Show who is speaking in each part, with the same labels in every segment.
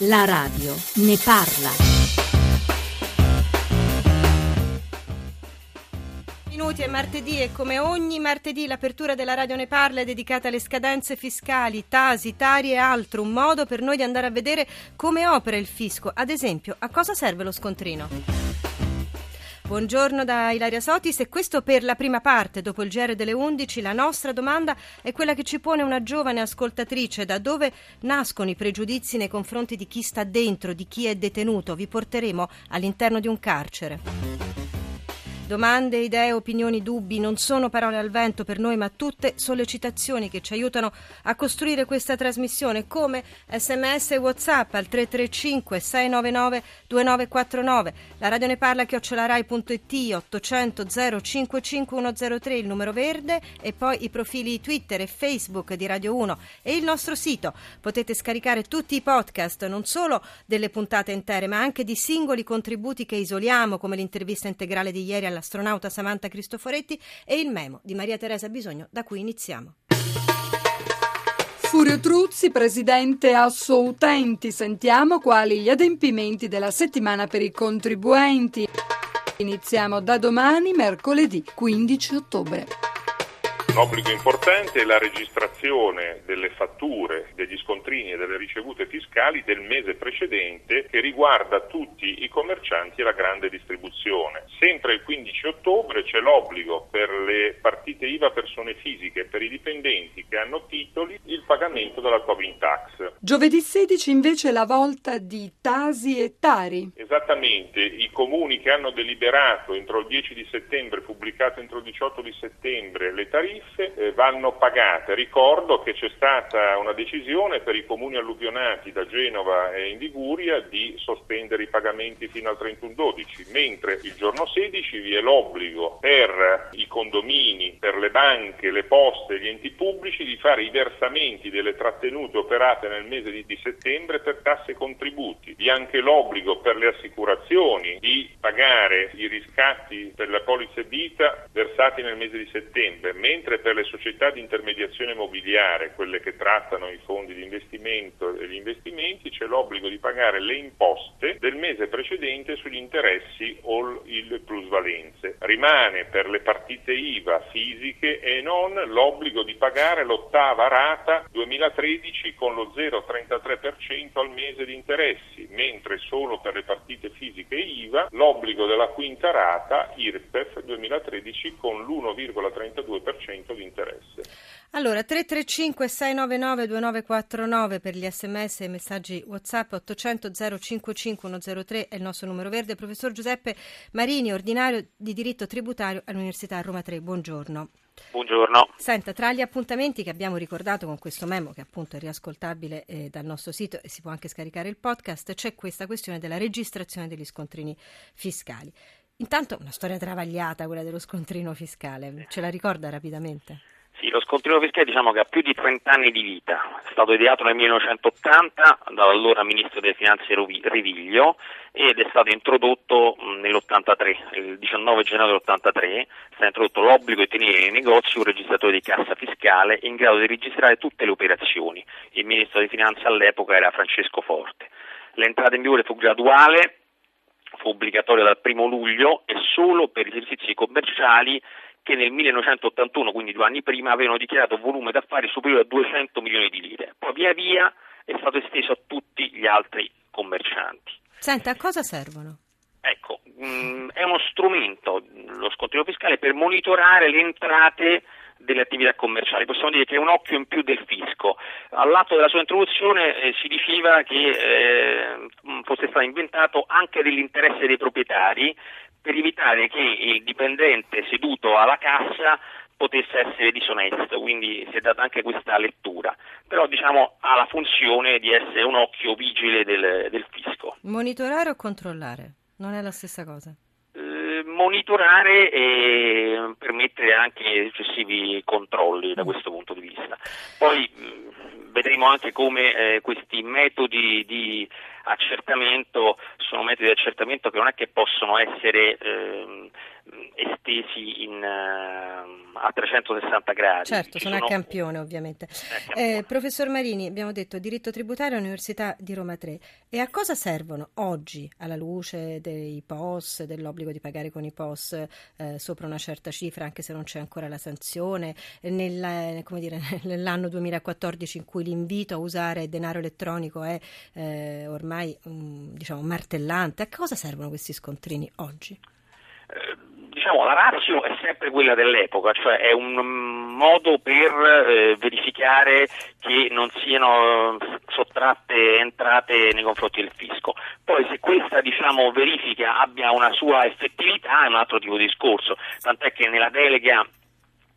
Speaker 1: La radio ne parla.
Speaker 2: Minuti è martedì e come ogni martedì l'apertura della radio ne parla è dedicata alle scadenze fiscali, tasi, tari e altro, un modo per noi di andare a vedere come opera il fisco. Ad esempio, a cosa serve lo scontrino? Buongiorno da Ilaria Sotis e questo per la prima parte, dopo il GR delle 11, la nostra domanda è quella che ci pone una giovane ascoltatrice, da dove nascono i pregiudizi nei confronti di chi sta dentro, di chi è detenuto. Vi porteremo all'interno di un carcere. Domande, idee, opinioni, dubbi non sono parole al vento per noi, ma tutte sollecitazioni che ci aiutano a costruire questa trasmissione come sms e whatsapp al 335 699 2949. La radio ne parla chiocciolarai.it 800 055103 il numero verde e poi i profili Twitter e Facebook di Radio 1 e il nostro sito. Potete scaricare tutti i podcast, non solo delle puntate intere, ma anche di singoli contributi che isoliamo, come l'intervista integrale di ieri alla l'astronauta Samantha Cristoforetti e il memo di Maria Teresa Bisogno da cui iniziamo.
Speaker 3: Furio Truzzi, presidente Asso Utenti. Sentiamo quali gli adempimenti della settimana per i contribuenti. Iniziamo da domani, mercoledì 15 ottobre.
Speaker 4: Un obbligo importante è la registrazione delle fatture, degli scontrini e delle ricevute fiscali del mese precedente che riguarda tutti i commercianti e la grande distribuzione. Sempre il 15 ottobre c'è l'obbligo per le partite IVA persone fisiche e per i dipendenti che hanno titoli il pagamento della Tobin Tax.
Speaker 3: Giovedì 16 invece la volta di Tasi e Tari.
Speaker 4: Esattamente, i comuni che hanno deliberato entro il 10 di settembre, pubblicato entro il 18 di settembre, le tariffe tariffe eh, vanno pagate. Ricordo che c'è stata una decisione per i comuni alluvionati da Genova e in Liguria di sospendere i pagamenti fino al 31-12, mentre il giorno 16 vi è l'obbligo per i condomini, per le banche, le poste, gli enti pubblici di fare i versamenti delle trattenute operate nel mese di, di settembre per tasse e contributi. Vi è anche l'obbligo per le assicurazioni di pagare i riscatti per le polizze vita versati nel mese di settembre, mentre mentre per le società di intermediazione immobiliare, quelle che trattano i fondi di investimento e gli investimenti, c'è l'obbligo di pagare le imposte del mese precedente sugli interessi o il plusvalenze. Rimane per le partite IVA fisiche e non l'obbligo di pagare l'ottava rata 2013 con lo 0,33% al mese di interessi, mentre solo per le partite fisiche IVA l'obbligo della quinta rata IRPEF 2013 con l'1,32% di interesse.
Speaker 2: Allora, 335 699 2949 per gli sms e messaggi WhatsApp 800 055 103 è il nostro numero verde. Professor Giuseppe Marini, ordinario di diritto tributario all'Università Roma 3. Buongiorno.
Speaker 5: Buongiorno.
Speaker 2: Senta, tra gli appuntamenti che abbiamo ricordato con questo memo, che appunto è riascoltabile eh, dal nostro sito e si può anche scaricare il podcast, c'è questa questione della registrazione degli scontrini fiscali. Intanto una storia travagliata quella dello scontrino fiscale, ce la ricorda rapidamente?
Speaker 5: Sì, lo scontrino fiscale diciamo che ha più di 30 anni di vita, è stato ideato nel 1980 dall'allora ministro delle finanze Riviglio ed è stato introdotto nell'83, il 19 gennaio dell'83, è stato introdotto l'obbligo di tenere nei negozi un registratore di cassa fiscale in grado di registrare tutte le operazioni. Il ministro delle finanze all'epoca era Francesco Forte. L'entrata in vigore fu graduale fu obbligatorio dal 1 luglio e solo per i servizi commerciali che nel 1981, quindi due anni prima, avevano dichiarato volume d'affari superiore a 200 milioni di lire. Poi via via è stato esteso a tutti gli altri commercianti.
Speaker 2: Senta, a cosa servono?
Speaker 5: Ecco, mh, mm, è uno strumento, lo scontrino fiscale, per monitorare le entrate delle attività commerciali. Possiamo dire che è un occhio in più del fisco. All'atto della sua introduzione eh, si diceva che eh, fosse stato inventato anche dell'interesse dei proprietari per evitare che il dipendente seduto alla cassa potesse essere disonesto, quindi si è data anche questa lettura, però diciamo ha la funzione di essere un occhio vigile del, del fisco.
Speaker 2: Monitorare o controllare? Non è la stessa cosa?
Speaker 5: monitorare e permettere anche successivi controlli da questo punto di vista. Poi vedremo anche come eh, questi metodi di accertamento sono metodi di accertamento che non è che possono essere eh, estesi in, uh, a 360 gradi.
Speaker 2: Certo, sono, sono, a campione ovviamente. Eh, professor Marini, abbiamo detto diritto tributario Università di Roma 3. E a cosa servono oggi, alla luce dei POS, dell'obbligo di pagare con i POS eh, sopra una certa cifra, anche se non c'è ancora la sanzione, nella, dire, nell'anno 2014 in cui l'invito a usare denaro elettronico è eh, ormai um, diciamo, martellante, a cosa servono questi scontrini oggi?
Speaker 5: Diciamo, la ratio è sempre quella dell'epoca, cioè è un modo per eh, verificare che non siano sottratte entrate nei confronti del fisco. Poi se questa diciamo, verifica abbia una sua effettività è un altro tipo di discorso, tant'è che nella delega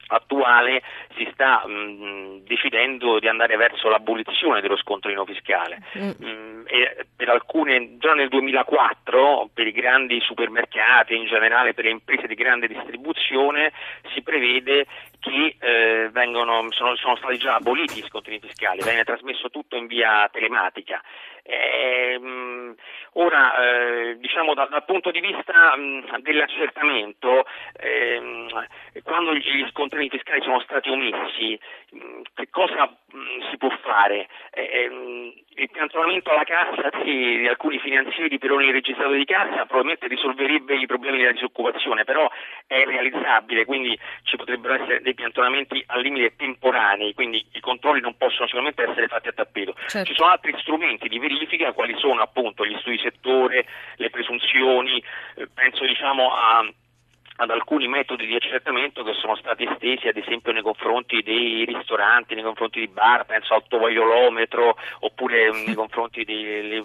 Speaker 5: attuale si sta mh, mm, decidendo di andare verso l'abolizione dello scontrino fiscale. Mm. Mh, mm, per alcune, già nel 2004 per i grandi supermercati, in generale per le imprese di grande distribuzione, si prevede che eh, vengono, sono, sono, stati già aboliti gli scontrini fiscali, viene trasmesso tutto in via telematica. Eh, ora, eh, diciamo da, dal punto di vista mh, dell'accertamento, ehm, quando gli scontrini fiscali sono stati omessi, mh, che cosa mh, si può fare? Eh, ehm, il piantonamento alla cassa di, alcuni finanzieri per ogni registrato di cassa probabilmente risolverebbe i problemi della disoccupazione, però è realizzabile, quindi ci potrebbero essere dei piantonamenti al limite temporanei, quindi i controlli non possono sicuramente essere fatti a tappeto. Certo. Ci sono altri strumenti di verifica, quali sono appunto gli studi di settore, le presunzioni, eh, penso diciamo a ad alcuni metodi di accertamento che sono stati estesi ad esempio nei confronti dei ristoranti, nei confronti di bar, penso al tovagliolometro, oppure nei confronti dei,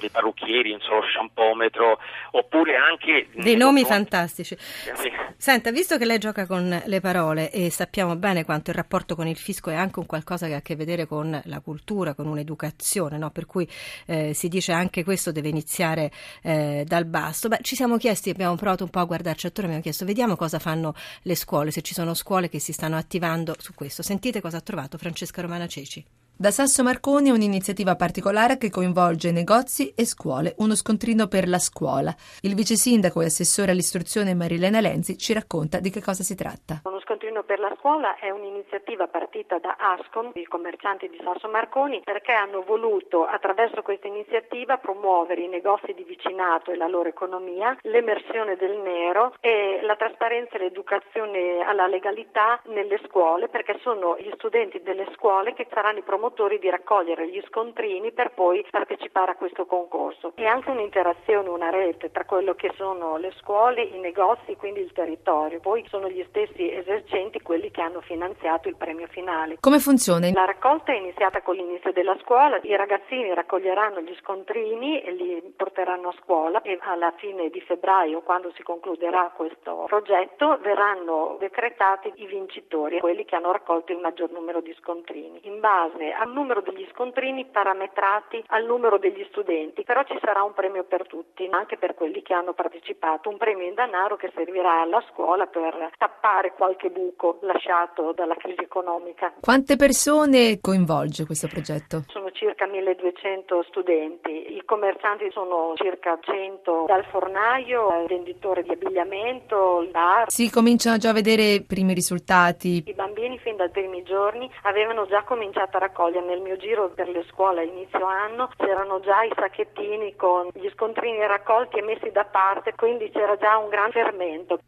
Speaker 5: dei parrucchieri, so, lo sciampometro, oppure anche...
Speaker 2: Dei nomi fantastici. Sì. Senta, visto che lei gioca con le parole e sappiamo bene quanto il rapporto con il fisco è anche un qualcosa che ha a che vedere con la cultura, con un'educazione, no? per cui eh, si dice anche questo deve iniziare eh, dal basso, Beh, ci siamo chiesti, abbiamo provato un po' a guardarci attorno, abbiamo chiesto chiesto vediamo cosa fanno le scuole, se ci sono scuole che si stanno attivando su questo. Sentite cosa ha trovato Francesca Romana Ceci.
Speaker 6: Da Sasso Marconi è un'iniziativa particolare che coinvolge negozi e scuole, uno scontrino per la scuola. Il vice sindaco e assessore all'istruzione Marilena Lenzi ci racconta di che cosa si tratta.
Speaker 7: Uno scontrino per la scuola è un'iniziativa partita da Ascom, i commercianti di Sasso Marconi, perché hanno voluto attraverso questa iniziativa promuovere i negozi di vicinato e la loro economia, l'emersione del nero e la trasparenza e l'educazione alla legalità nelle scuole, perché sono gli studenti delle scuole che saranno i promotori di raccogliere gli scontrini per poi partecipare a questo concorso. È anche un'interazione, una rete tra quello che sono le scuole, i negozi, quindi il territorio. Poi sono gli stessi esercenti quelli che hanno finanziato il premio finale.
Speaker 6: Come funziona?
Speaker 7: La raccolta è iniziata con l'inizio della scuola, i ragazzini raccoglieranno gli scontrini e li porteranno a scuola e alla fine di febbraio, quando si concluderà questo progetto, verranno decretati i vincitori, quelli che hanno raccolto il maggior numero di scontrini. In base al numero degli scontrini parametrati al numero degli studenti, però ci sarà un premio per tutti, anche per quelli che hanno partecipato, un premio in denaro che servirà alla scuola per tappare qualche buco lasciato dalla crisi economica.
Speaker 6: Quante persone coinvolge questo progetto?
Speaker 7: Sono circa 1200 studenti, i commercianti sono circa 100 dal fornaio al venditore di abbigliamento, il bar.
Speaker 6: Si cominciano già a vedere i primi risultati.
Speaker 7: I bambini fin dai primi giorni avevano già cominciato a raccogliere raccogliere. Nel mio giro per le scuole a inizio anno c'erano già i sacchettini con gli scontrini raccolti e messi da parte, quindi c'era già un gran fermento.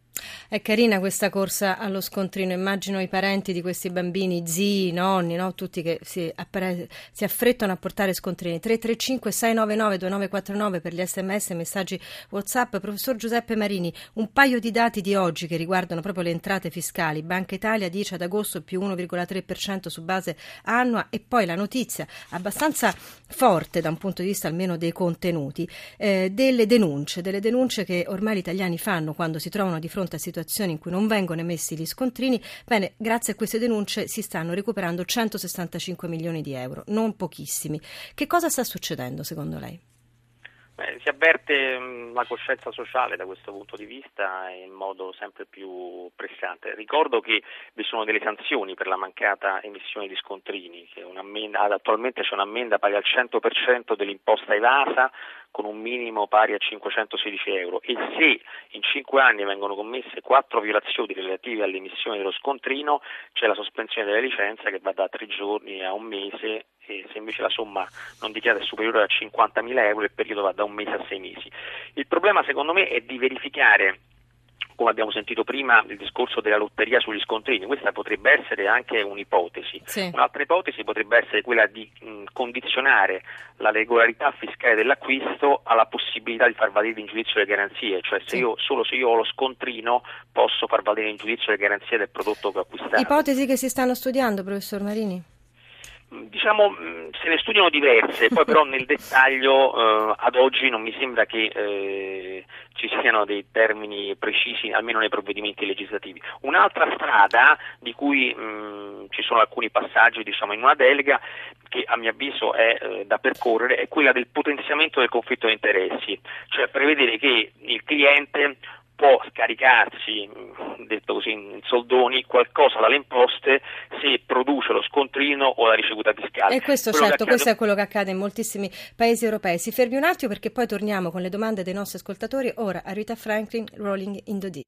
Speaker 2: È carina questa corsa allo scontrino, immagino i parenti di questi bambini, zii, nonni, no? tutti che si, appare- si, affrettano a portare scontrini. 335 699 2949 per gli sms e messaggi WhatsApp. Professor Giuseppe Marini, un paio di dati di oggi che riguardano proprio le entrate fiscali. Banca Italia dice ad agosto più 1,3% su base annua e poi la notizia abbastanza forte da un punto di vista almeno dei contenuti, eh, delle denunce, delle denunce che ormai gli italiani fanno quando si trovano di fronte a situazioni in cui non vengono emessi gli scontrini. Bene, grazie a queste denunce si stanno recuperando 165 milioni di euro, non pochissimi. Che cosa sta succedendo secondo lei?
Speaker 5: Beh, si avverte mh, la coscienza sociale da questo punto di vista in modo sempre più pressante. Ricordo che vi sono delle sanzioni per la mancata emissione di scontrini, attualmente c'è un'ammenda pari al 100% dell'imposta evasa con un minimo pari a 516 euro e se in 5 anni vengono commesse 4 violazioni relative all'emissione dello scontrino c'è la sospensione della licenza che va da 3 giorni a un mese e se invece la somma non dichiarata è superiore a 50.000 euro il periodo va da un mese a sei mesi. Il problema secondo me è di verificare come abbiamo sentito prima, il discorso della lotteria sugli scontrini, questa potrebbe essere anche un'ipotesi. Sì. Un'altra ipotesi potrebbe essere quella di mh, condizionare la regolarità fiscale dell'acquisto alla possibilità di far valere in giudizio le garanzie, cioè se sì. io, solo se io ho lo scontrino posso far valere in giudizio le garanzie del prodotto che ho acquistato.
Speaker 2: Ipotesi che si stanno studiando, professor Marini?
Speaker 5: Diciamo, mm, se ne studiano diverse, poi però nel dettaglio eh, ad oggi non mi sembra che eh, ci siano dei termini precisi, almeno nei provvedimenti legislativi. Un'altra strada di cui mh, mm, ci sono alcuni passaggi diciamo, in una delega che a mio avviso è eh, da percorrere è quella del potenziamento del conflitto di interessi, cioè prevedere che il cliente può scaricarsi, detto così in soldoni, qualcosa dalle imposte se produce lo scontrino o la ricevuta fiscale.
Speaker 2: E questo quello certo, accade... questo è quello che accade in moltissimi paesi europei. Si fermi un attimo perché poi torniamo con le domande dei nostri ascoltatori. Ora a Rita Franklin, Rolling in the Deep.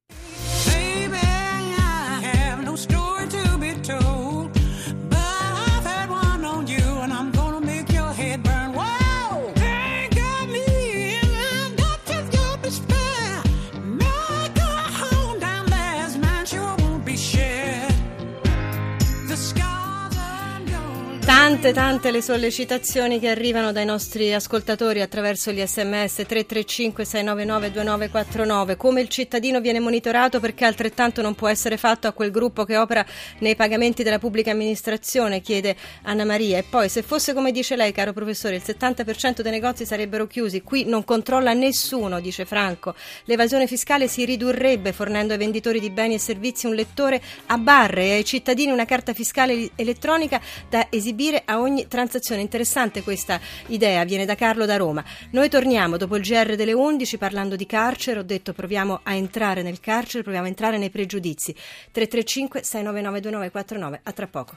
Speaker 2: Tante, tante le sollecitazioni che arrivano dai nostri ascoltatori attraverso gli sms 335 699 2949. Come il cittadino viene monitorato perché altrettanto non può essere fatto a quel gruppo che opera nei pagamenti della pubblica amministrazione, chiede Anna Maria. E poi, se fosse come dice lei, caro professore, il 70% dei negozi sarebbero chiusi, qui non controlla nessuno, dice Franco. L'evasione fiscale si ridurrebbe fornendo ai venditori di beni e servizi un lettore a barre e ai cittadini una carta fiscale elettronica da esibire a ogni transazione. Interessante questa idea, viene da Carlo da Roma. Noi torniamo dopo il GR delle 11 parlando di carcere, ho detto proviamo a entrare nel carcere, proviamo a entrare nei pregiudizi. 335 699 2949, a tra poco.